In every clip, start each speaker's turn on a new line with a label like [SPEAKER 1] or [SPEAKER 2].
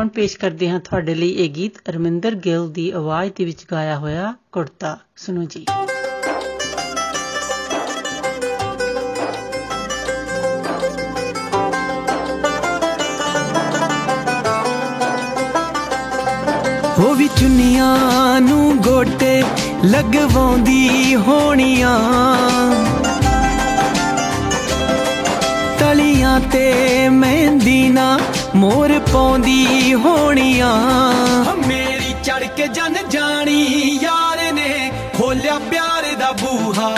[SPEAKER 1] ਲੋ ਜੀ ਹੁਣ ਪੇਸ਼ ਕਰਦੇ ਹਾਂ ਤੁਹਾਡੇ ਲਈ ਇਹ ਗੀਤ ਅਰਮਿੰਦਰ ਗਿੱਲ ਦੀ ਆਵਾਜ਼ ਦੇ ਵਿੱਚ ਗਾਇਆ ਹੋਇਆ ਕੁੜਤਾ। ਸੁਣੋ ਜੀ।
[SPEAKER 2] ਉਹ ਵੀ ਚੁੰਨੀਆਂ ਨੂੰ ਗੋਟੇ ਲਗਵਾਉਂਦੀ ਹੋਣੀਆਂ। ਤਲੀਆਂ ਤੇ ਮਹਿੰਦੀ ਨਾ ਮੋਰ ਪਾਉਂਦੀ ਹੋਣੀਆਂ। ਮੇਰੀ ਚੜ ਕੇ ਜਨ ਜਾਣੀ ਯਾਰ ਨੇ ਖੋਲਿਆ ਪਿਆਰ ਦਾ ਬੂਹਾ।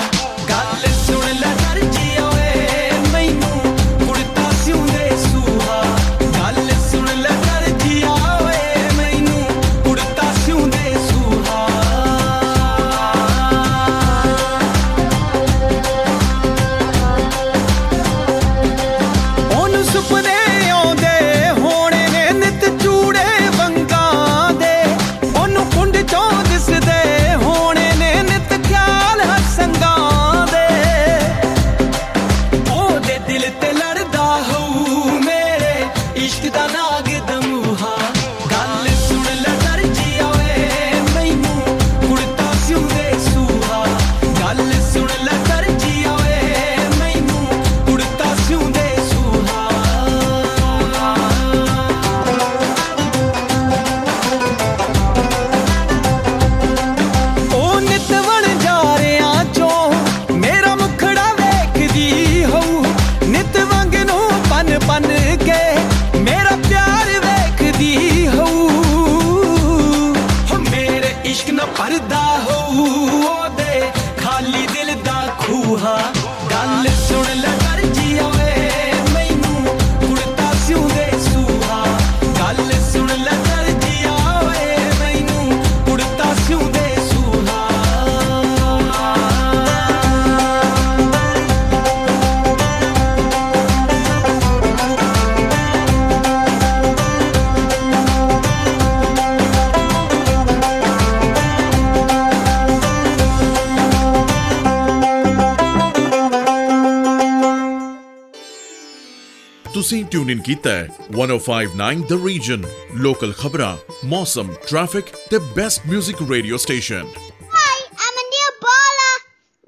[SPEAKER 3] ਕੀਤਾ ਹੈ 1059 ਦ ਰੀਜਨ ਲੋਕਲ ਖਬਰਾਂ ਮੌਸਮ ਟ੍ਰੈਫਿਕ ਤੇ best 뮤직 radio station
[SPEAKER 4] Hi, I'm a new baller.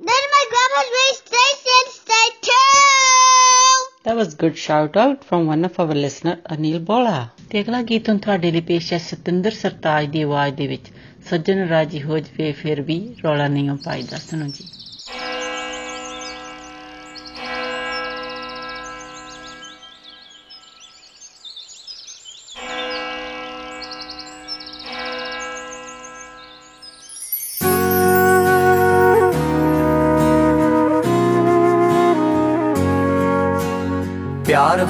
[SPEAKER 4] Then my grandma's radio station, stay tuned.
[SPEAKER 1] That was good shout out from one of our listener Anil ਬੋਲਾ ਤੇ ਅਗਲਾ ਗੀਤ ਹੁਣ ਤੁਹਾਡੇ ਲਈ ਪੇਸ਼ ਹੈ ਸਤਿੰਦਰ ਸਰਤਾਜ ਦੀ ਆਵਾਜ਼ ਦੇ ਵਿੱਚ ਸੱਜਣ ਰਾਜੀ ਹੋ ਜਵੇ ਫਿਰ ਵੀ ਰੌਲਾ ਨਹੀਂ ਪਾਈਦਾ ਸੁਣੋ ਜੀ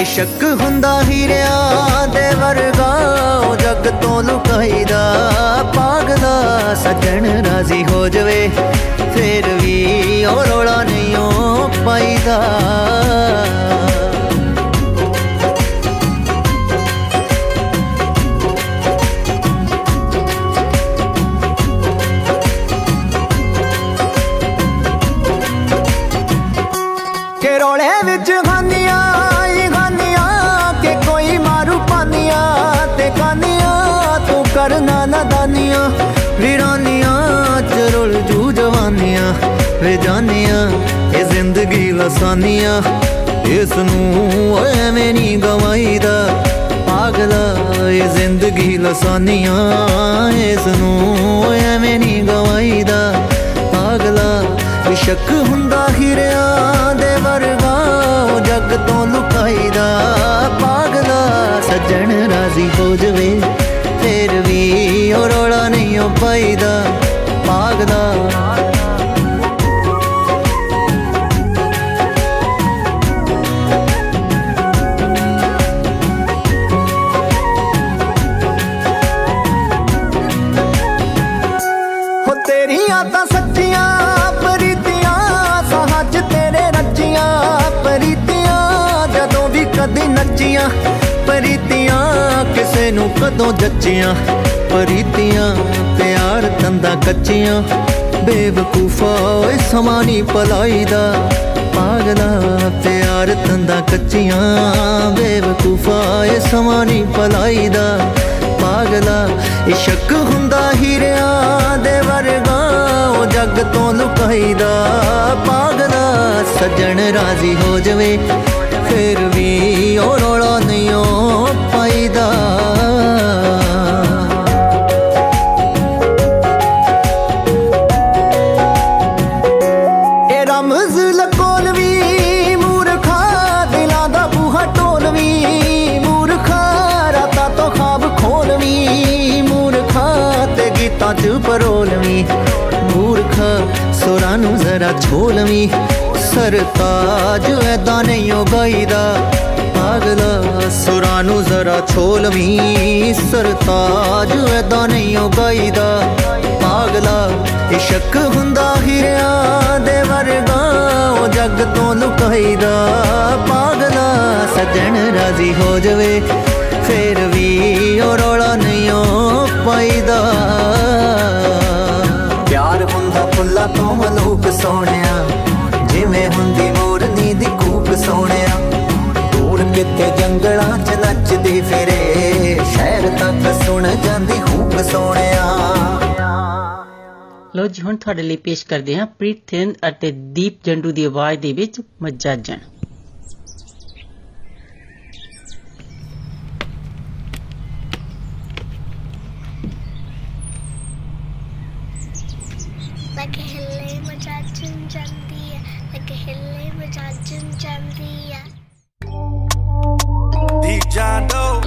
[SPEAKER 2] ਇਸ਼ਕ ਹੁੰਦਾ ਹੀਰਿਆਂ ਦੇ ਵਰਗਾ, ਉਹ ਜੱਗ ਤੋਂ ਲੁਕਾਈਦਾ ਪਾਗਲਾ ਸੱਜਣ ਰਾਜ਼ੀ ਹੋ ਜਵੇ, ਫੇਰ ਵੀ ਉਹ ਰੋਲਾ ਨਹੀਂ ਉਹ ਪਾਈਦਾ। ਜ਼ਿੰਦਗੀ ਲਸਾਨੀਆਂ ਇਸ ਨੂੰ ਐਵੇਂ ਨਹੀਂ ਗਵਾਈਦਾ। ਪਾਗਲਾ ਇਹ ਜ਼ਿੰਦਗੀ ਲਸਾਨੀਆਂ ਇਸ ਨੂੰ ਐਵੇਂ ਨਹੀਂ ਗਵਾਈਦਾ। ਪਾਗਲਾ ਸ਼ੱਕ ਹੁੰਦਾ ਹੀਰਿਆਂ ਦੇ ਵਰਗਾ, ਉਹ ਜੱਗ ਤੋਂ ਲੁਕਾਈਦਾ। ਪਾਗਲਾ ਸੱਜਣ ਰਾਜ਼ੀ ਹੋ ਜਵੇ, ਫੇਰ ਵੀ ਉਹ ਰੋਲਾ ਨਹੀਂ ਉਹ ਪਾਈਦਾ। ਪਾਗਲਾ
[SPEAKER 5] ਕਿਸੇ ਨੂੰ ਕਦੋਂ ਜੱਚੀਆਂ? ਪਰੀਤੀਆਂ, ਪਿਆਰ ਤੰਦਾ ਕੱਚੀਆਂ। ਬੇਵਕੂਫਾ ਓਏ ਸਮਾਂ ਨੀ ਭਲਾਈ ਦਾ ਪਾਗਲਾ, ਪਿਆਰ ਤੰਦਾ ਕੱਚੀਆਂ। ਬੇਵਕੂਫਾ ਏ ਸਮਾਂ ਨੀ ਭਲਾਈ ਦਾ ਪਾਗਲਾ, ਇਸ਼ਕ ਹੁੰਦਾ ਹੀਰਿਆਂ ਦੇ ਵਰਗਾ। ਉਹ ਜੱਗ ਤੋਂ ਲੁਕਾਈਦਾ। ਪਾਗਲਾ, ਸੱਜਣ ਰਾਜ਼ੀ ਹੋ ਜਵੇ। ਫਿਰ ਵੀ ਉਹ ਰੋਲਾ तेरा छोलवी सरताज ऐदा नहीं उगाईदा पागला सुरानू जरा छोलवी सरताज ऐदा नहीं उगाईदा ਪਾਗਲਾ ਇਹ ਸ਼ੱਕ ਹੁੰਦਾ ਹਿਰਿਆਂ ਦੇ ਵਰਗਾ, ਉਹ ਜੱਗ ਤੋਂ ਲੁਕਾਈਦਾ। ਪਾਗਲਾ ਸੱਜਣ ਰਾਜ਼ੀ ਹੋ ਜਵੇ, ਫੇਰ ਵੀ ਉਹ ਰੋਲਾ ਨਹੀਂ ਪਾਈਦਾ। ਸੋਹਣਿਆ। ਜਿਵੇਂ ਹੁੰਦੀ ਮੋਰਨੀ ਦੀ ਕੂਕ ਸੋਹਣਿਆ। ਦੂਰ ਕਿਤੇ ਜੰਗਲਾਂ 'ਚ ਨੱਚਦੀ ਫਿਰੇ। ਸ਼ਹਿਰ ਤੱਕ ਸੁਣ ਜਾਂਦੀ ਹੂਕ ਸੋਹਣਿਆ।
[SPEAKER 1] ਲੋ ਜੀ, ਹੁਣ ਤੁਹਾਡੇ ਲਈ ਪੇਸ਼ ਕਰਦੇ ਹਾਂ ਪ੍ਰੀਤ ਥਿੰਦ ਅਤੇ ਦੀਪ ਜੰਡੂ ਦੀ ਆਵਾਜ਼ ਦੇ ਵਿੱਚ ਮੱਜਾਜਣ
[SPEAKER 6] John Doe.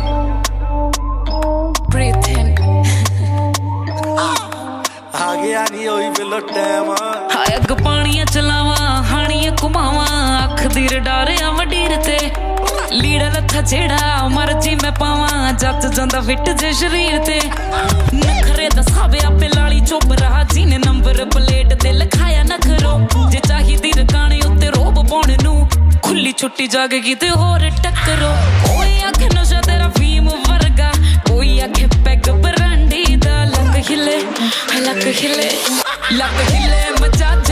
[SPEAKER 7] breathing
[SPEAKER 6] ਆ ਗਿਆ ਨਹੀਂ ਹੋਈ ਬਿਲੋ ਟਾਈਮ
[SPEAKER 7] ਹਾਏ ਅੱਗ ਪਾਣੀਆਂ ਚਲਾਵਾਂ ਹਾਣੀਆਂ ਕੁਮਾਵਾਂ ਅੱਖ ਦੀ ਰਡਾਰਿਆ ਵਡੀਰ ਤੇ। ਲੀੜਾ ਲੱਥਾ ਜਿਹੜਾ ਮਰਜ਼ੀ ਮੈਂ ਪਾਵਾਂ ਜੱਜ ਜਾਂਦਾ ਫਿੱਟ ਜੇ ਸ਼ਰੀਰ ਤੇ। ਨਖਰੇ ਦਸਾਵੇ ਆਪੇ ਲਾਲੀ ਚੁੱਪ ਰਹਾ ਜੀ ਨੇ ਨੰਬਰ ਪਲੇਟ ਤੇ ਲਿਖਾਇਆ ਨਖਰੋ। ਜੇ ਚਾਹੀਦੀ ਰਕਾਣੇ ਉੱਤੇ ਰੋਬ ਪਾਉਣ ਨੂੰ ਖੁੱਲੀ ਛੁੱਟੀ ਜਾਗ ਗਈ ਤੇ ਹੋਰ ਟੱਕਰੋ। ਓਏ ਅੱਖ ਨਸ਼ਾ ਤੇਰਾ ਫੀਮ ਵਰਗਾ ਕੋਈ ਆਖੇ ਪੈਗ ਬਰਾਂਡੀ ਦਾ ਲੱਕ ਹਿੱਲੇ ਲੱਕ ਹਿੱਲੇ ਲੱਕ ਹਿੱਲੇ ਮਜਾਜਣ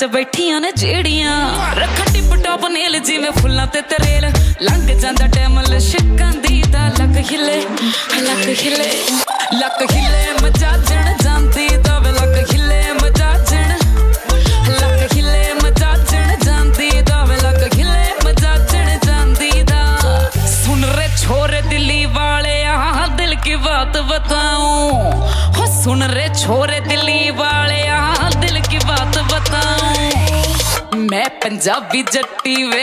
[SPEAKER 7] 'ਚ ਬੈਠੀਆਂ ਨੇ ਜਿਹੜੀਆਂ ਰੱਖ ਟਿਪ ਟਾਪ ਨੇਲ ਜਿਵੇਂ ਫੁੱਲਾਂ ਤੇ ਤਰੇਲ ਲੰਘ ਜਾਂਦਾ ਟਾਈਮ ਲਸ਼ਕਾਂ ਦੀ ਦਾ ਲੱਕ ਹਿੱਲੇ ਲੱਕ ਹਿੱਲੇ ਲੱਕ ਹਿੱਲੇ ஜாபி ஜட்டி
[SPEAKER 3] வே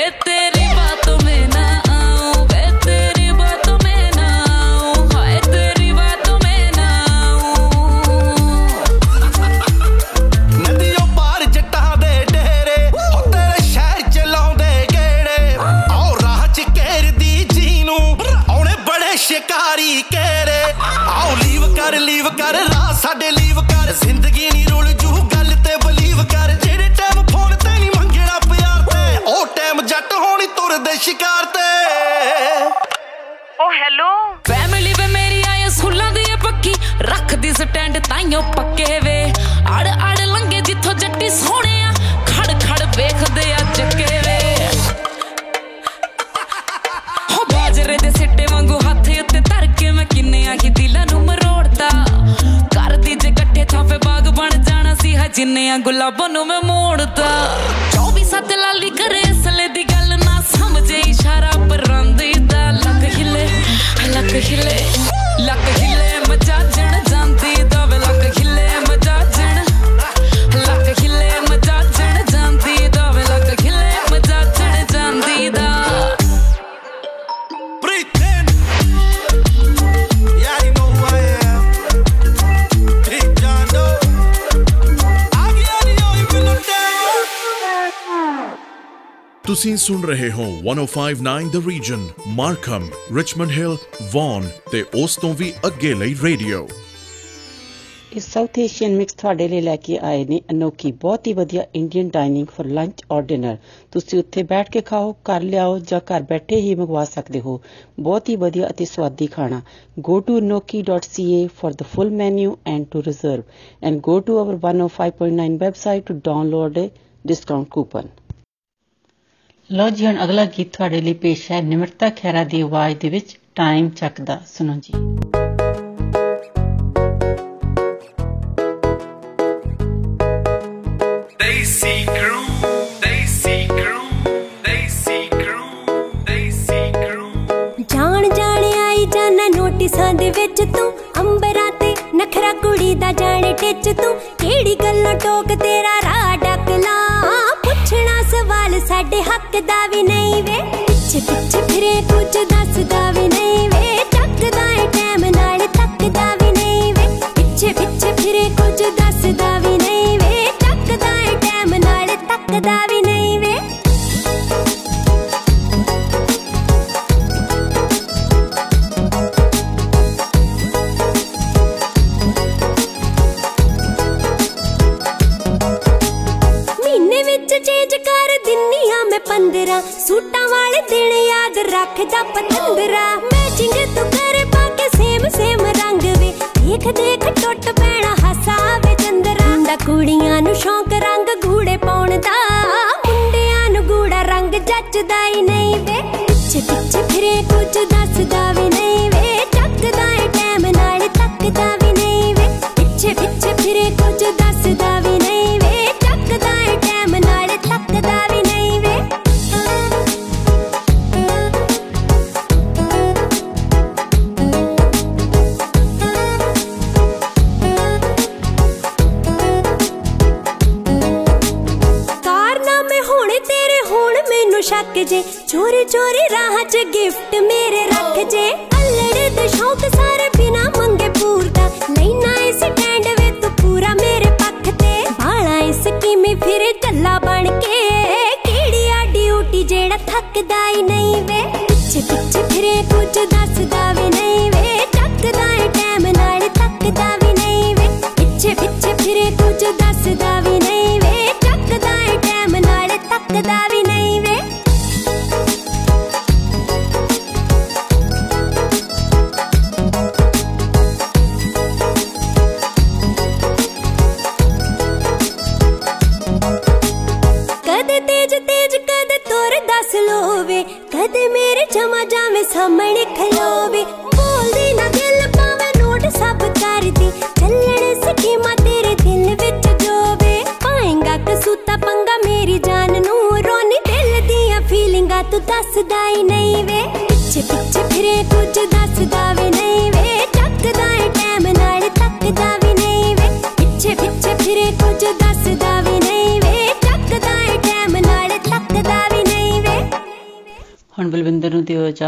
[SPEAKER 3] ਸੁਣ ਰਹੇ ਹੋ 1059 the region Markham Richmond Hill Vaughan ਤੇ ਉਸ ਤੋਂ ਵੀ ਅੱਗੇ ਲਈ ਰੇਡੀਓ
[SPEAKER 1] ਇਸ ਸਾਊਥ ਏਸ਼ੀਅਨ ਮਿਕਸ ਤੁਹਾਡੇ ਲਈ ਲੈ ਕੇ ਆਏ ਨੇ ਅਨੋਖੀ ਬਹੁਤ ਹੀ ਵਧੀਆ ਇੰਡੀਅਨ ਡਾਈਨਿੰਗ ਫॉर ਲੰਚ ਔਰ ਡਿਨਰ ਤੁਸੀਂ ਉੱਥੇ ਬੈਠ ਕੇ ਖਾਓ ਕਰ ਲਿਆਓ ਜਾਂ ਘਰ ਬੈਠੇ ਹੀ ਮੰਗਵਾ ਸਕਦੇ ਹੋ ਬਹੁਤ ਹੀ ਵਧੀਆ ਅਤੇ ਸਵਾਦੀ ਖਾਣਾ go to enoki.ca for the full menu and to reserve and go to our 105.9 website to download a discount coupon ਲੋ ਜੀ ਹੁਣ ਅਗਲਾ ਗੀਤ ਤੁਹਾਡੇ ਲਈ ਪੇਸ਼ ਹੈ ਨਿਮਰਤਾ ਖੈਰਾ ਦੀ ਆਵਾਜ਼ ਦੇ ਵਿੱਚ ਟਾਈਮ ਚੱਕਦਾ। ਸੁਣੋ ਜੀ।
[SPEAKER 2] Daisy crew, Daisy crew, Daisy crew, Daisy crew.
[SPEAKER 8] ਜਾਣ ਜਾਣ ਆਈ ਜਾਨਾ ਨੋਟਿਸਾਂ ਦੇ ਵਿੱਚ ਤੂੰ ਅੰਬਰਾਂ ਤੇ ਨਖਰਾ ਕੁੜੀ ਦਾ ਜਾਣੇ ਟਿੱਚ ਤੂੰ। ਕਿਹੜੀ ਗੱਲੋਂ ਟੋਕ ਸਾਡੇ ਹੱਕ ਦਾ ਵੀ ਨਹੀਂ ਵੇ ਪਿੱਛੇ ਪਿੱਛੇ ਫਿਰੇ ਕੁਝ ਦੱਸਦਾ ਵੀ ਨਹੀਂ ਨੂੰ
[SPEAKER 1] ਦਿਓ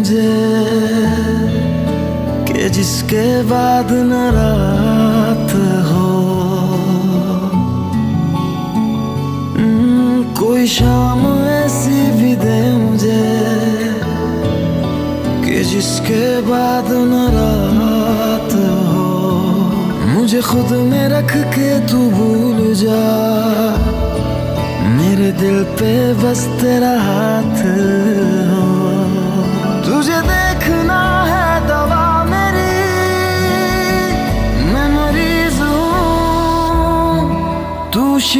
[SPEAKER 9] मुझे कि जिसके बाद न रात हो। हम्म, कोई शाम ऐसी भी दे मुझे कि जिसके बाद न रात हो। मुझे खुद में रख के तू भूल जा। मेरे दिल पे बस तेरा हाथ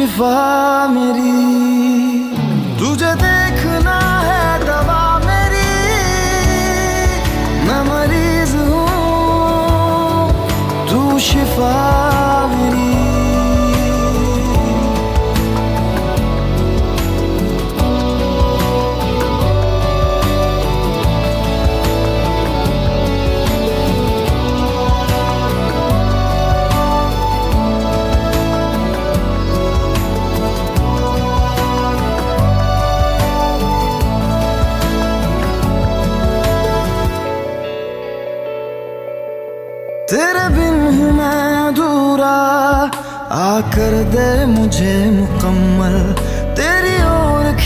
[SPEAKER 9] तू शिफा मेरी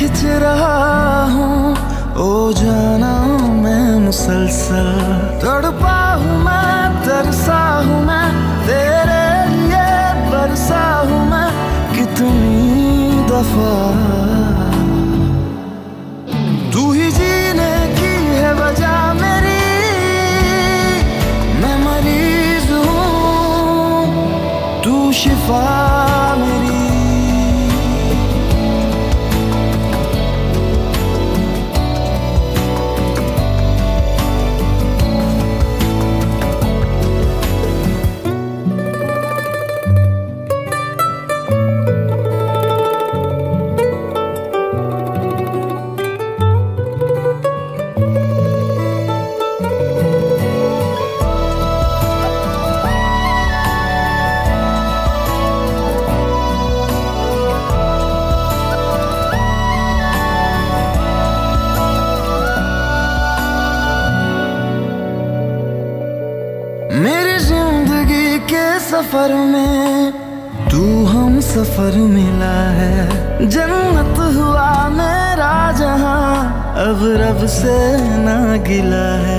[SPEAKER 9] खिंच रहा हूँ। ओ जाना मैं मुसलसल। तड़पा हूँ मैं, तरसा हूँ मैं, तेरे लिए बरसा हूँ मैं, कितनी दफ़ा। तू ही जीने की है वजह मेरी, मैं मरीज़ हूँ। तू शिफा सफ़र में तू हम सफ़र मिला है। जन्नत हुआ मेरा जहाँ, अब रब से ना गिला है।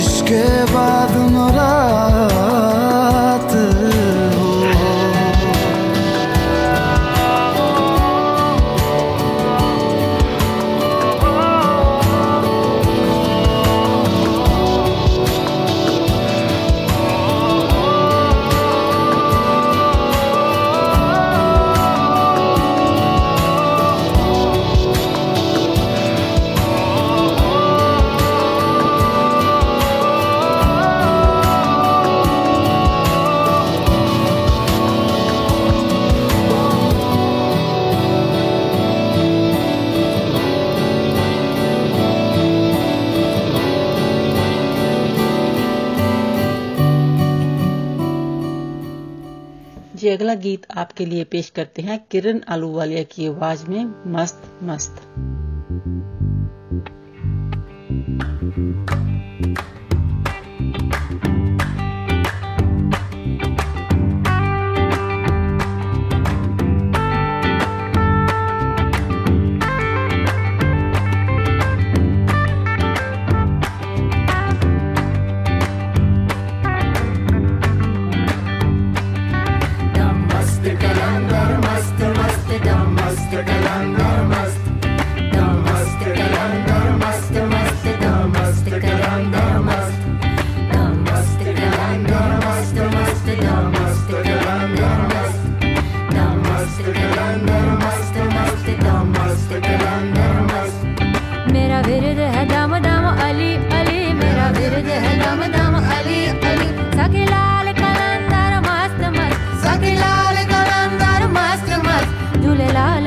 [SPEAKER 9] diz
[SPEAKER 1] que vai demorar. आपके लिए पेश करते हैं किरण आलूवालिया की आवाज़ में मस्त मस्त।
[SPEAKER 10] मस्त
[SPEAKER 11] झूलेलाल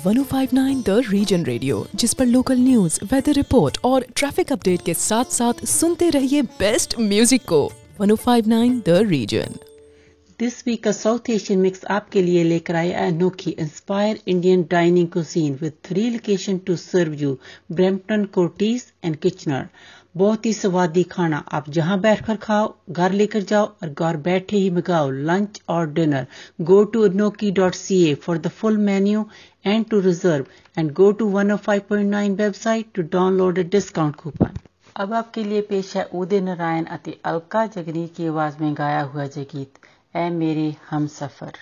[SPEAKER 11] 1059 द रीजन रेडियो जिस पर लोकल न्यूज़ वेदर रिपोर्ट और ट्रैफ़िक अपडेट के साथ साथ सुनते रहिए बेस्ट म्यूज़िक को। 1059 द रीजन
[SPEAKER 1] दिस वीक का साउथ एशियन मिक्स आपके लिए लेकर आए Anokhi inspire Indian dining cuisine with three location to serve you Brampton Courtice and Kitchener बहुत ही स्वादी खाना। आप जहाँ बैठकर खाओ, घर लेकर जाओ और घर बैठे ही मंगाओ। लंच और dinner go to Anokhi dot C A for the full menu and to reserve and go to one five point nine website to download a discount coupon अब आपके लिए पेश है उदय नारायण अति अलका जगनी की आवाज़ में गाया हुआ जय गीत ए मेरे हम सफ़र।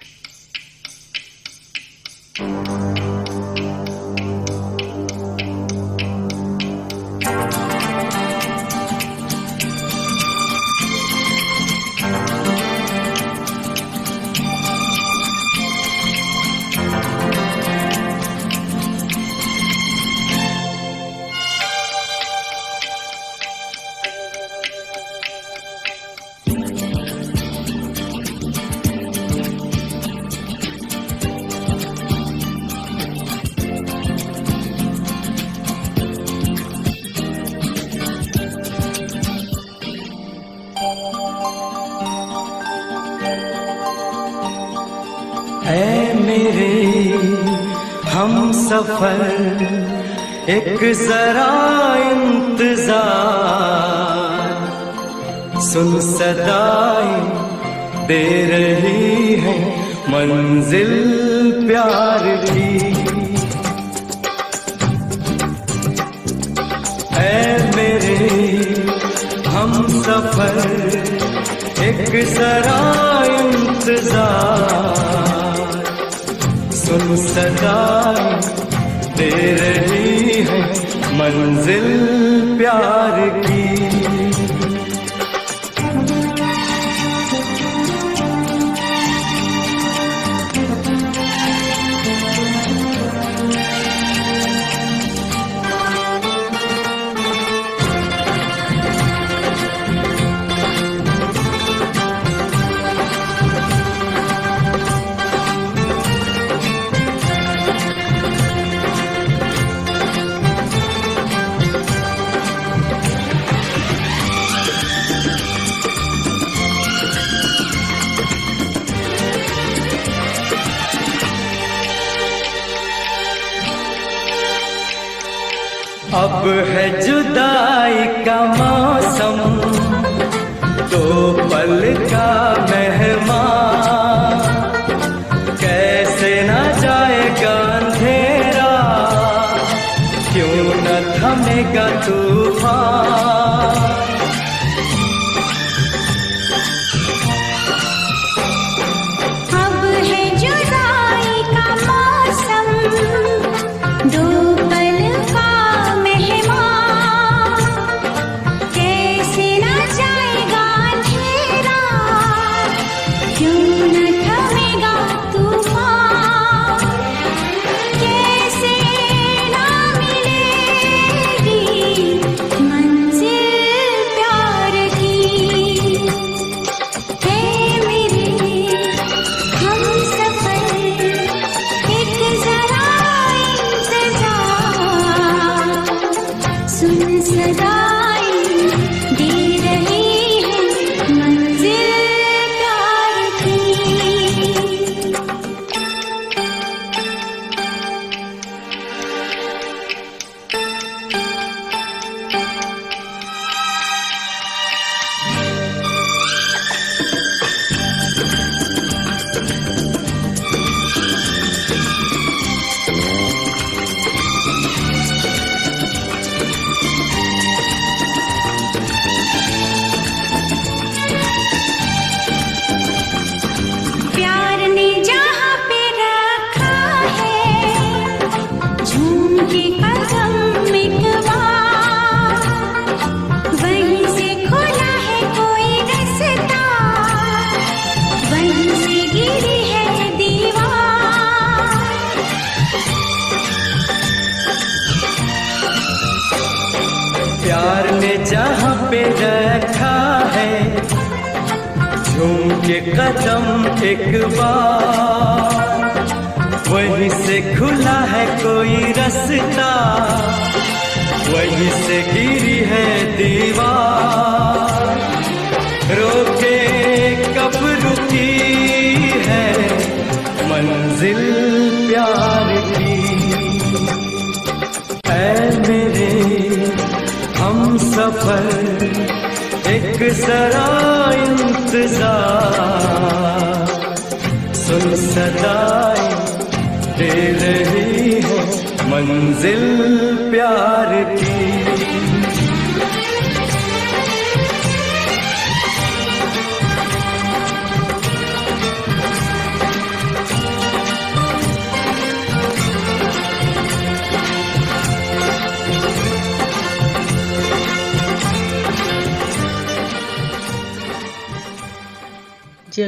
[SPEAKER 12] सफ़र, एक जरा इंतज़ार। सुन सदाई दे रही है, मंजिल प्यार की। है मेरे, हम सफ़र, एक जरा इंतज़ार। सुन सदाई दे रही है मंजिल प्यार की।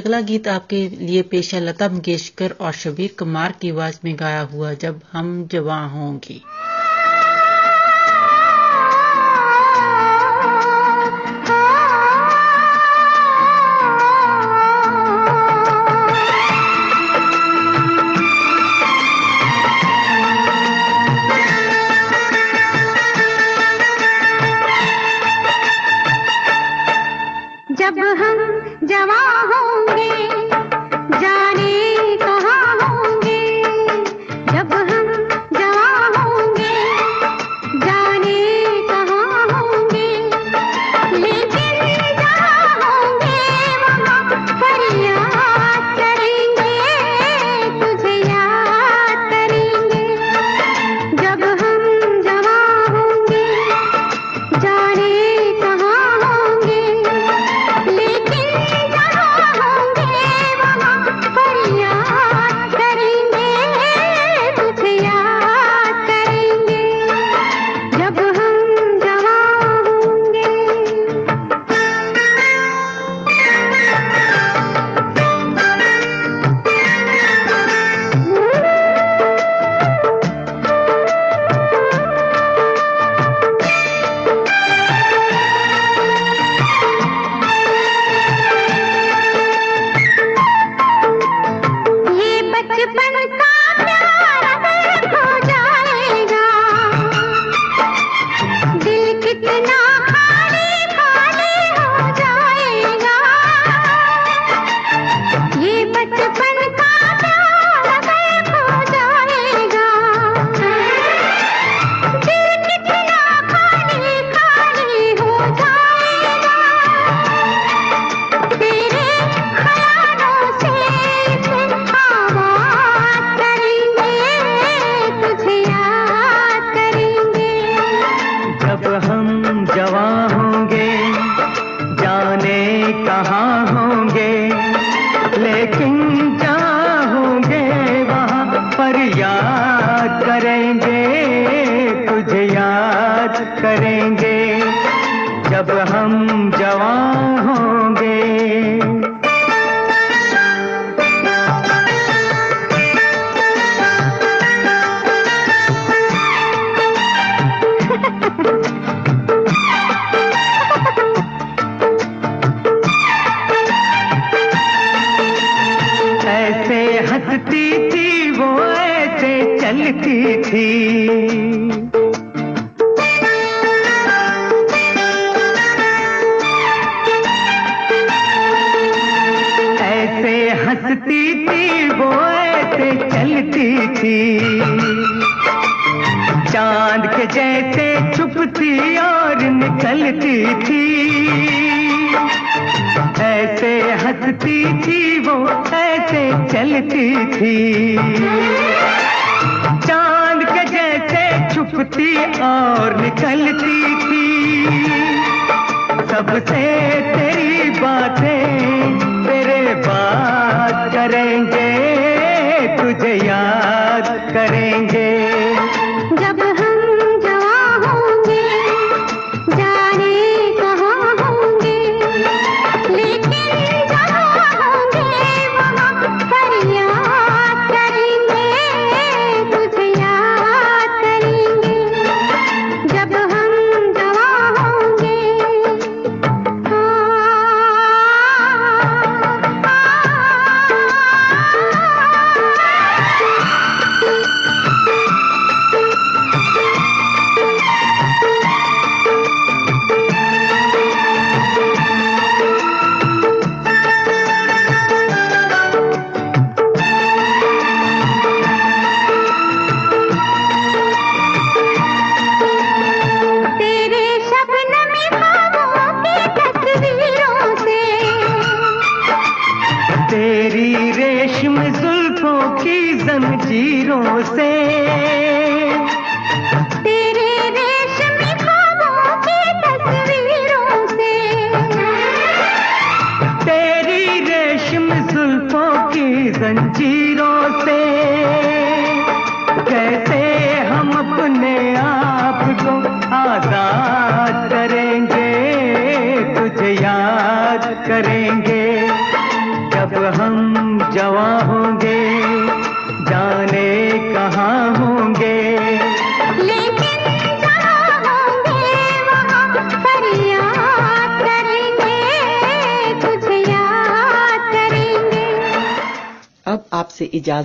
[SPEAKER 13] अगला गीत आपके लिए पेशा लता मंगेशकर और शबीर कुमार की आवाज़ में गाया हुआ जब हम जवा होंगे।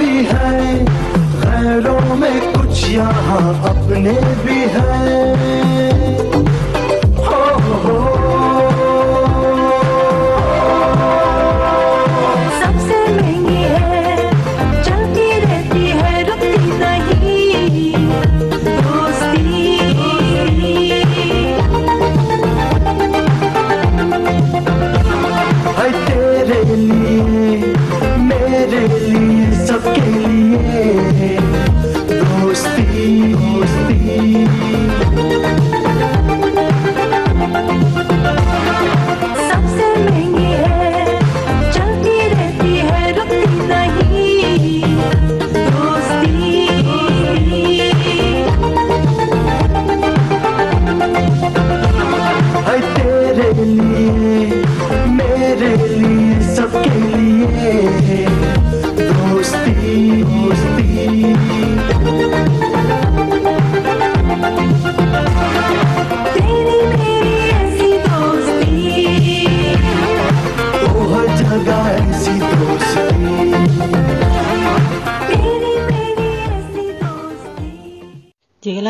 [SPEAKER 14] भी है गैरों में कुछ यहाँ अपने भी है। हो हो
[SPEAKER 15] सबसे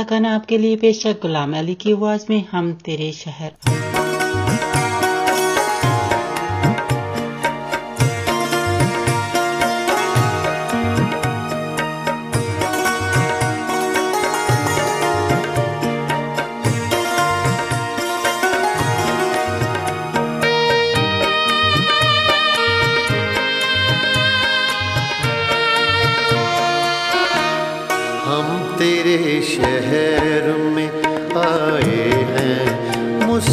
[SPEAKER 9] गाना आपके लिए पेश है गुलाम अली की आवाज़ में हम तेरे शहर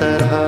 [SPEAKER 16] तरह।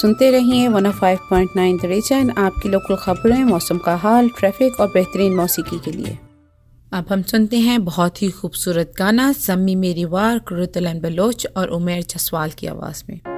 [SPEAKER 17] सुनते रहिए 105.9 द रीजन आपकी लोकल खबरें, मौसम का हाल ट्रैफ़िक और बेहतरीन मौसीकी के लिए। अब हम सुनते हैं बहुत ही खूबसूरत गाना सम्मी मेरी वार, कुरुतलन बलोच और उमेर जसवाल की आवाज़ में।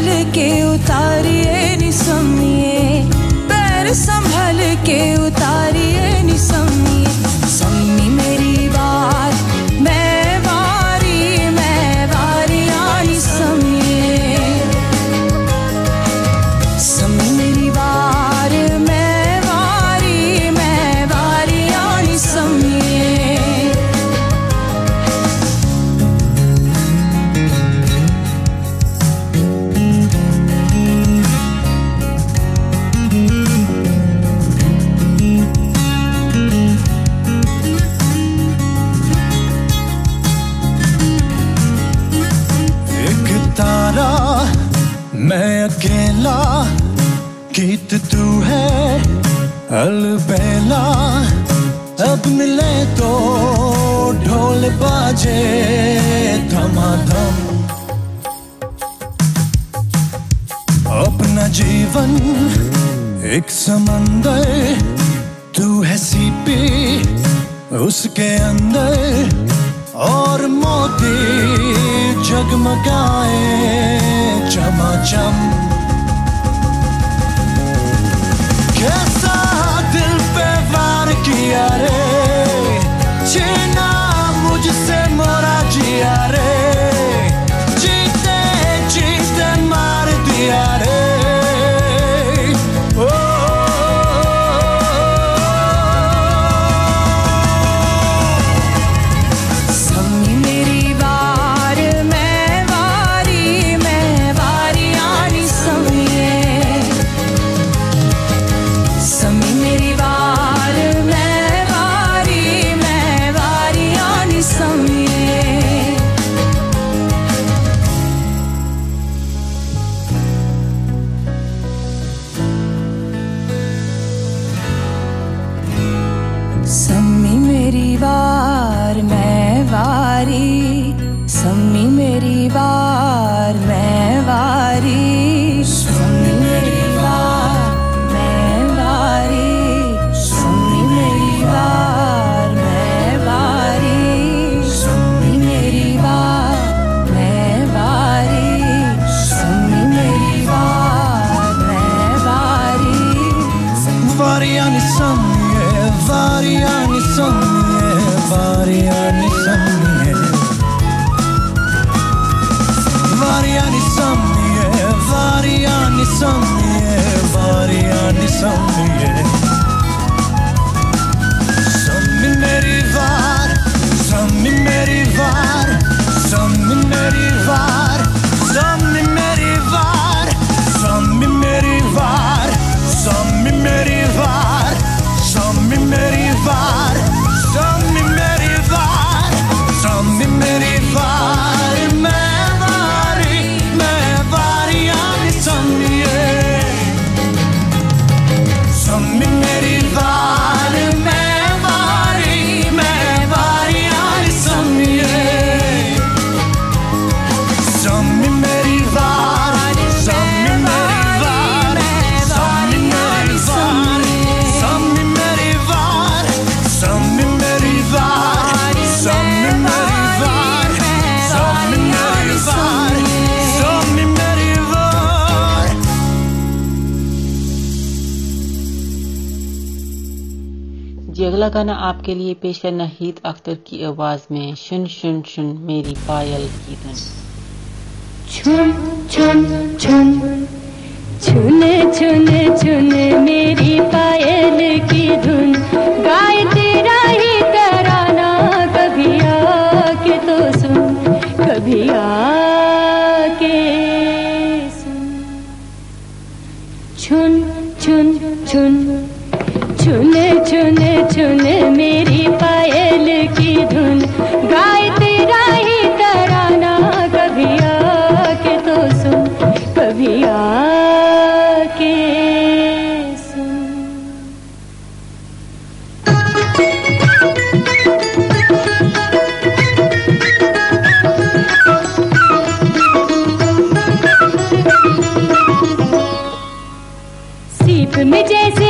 [SPEAKER 15] संभल के उतारिए निसमिए पैर संभल के उतारिए।
[SPEAKER 18] पहला अब मिले तो ढोल बाजे धमाधम। अपना जीवन एक समंदर, तू है सीपी उसके अंदर, और मोती जगमगाए चमाचम। कैसे
[SPEAKER 1] अगला गाना आपके लिए पेश है नाहीद अख्तर की आवाज़ में सुन सुन सुन मेरी पायल की धुन।
[SPEAKER 12] छुन छुन छुन छुन छुन छुन मेरी पायल की धुन। गा तुम जैसे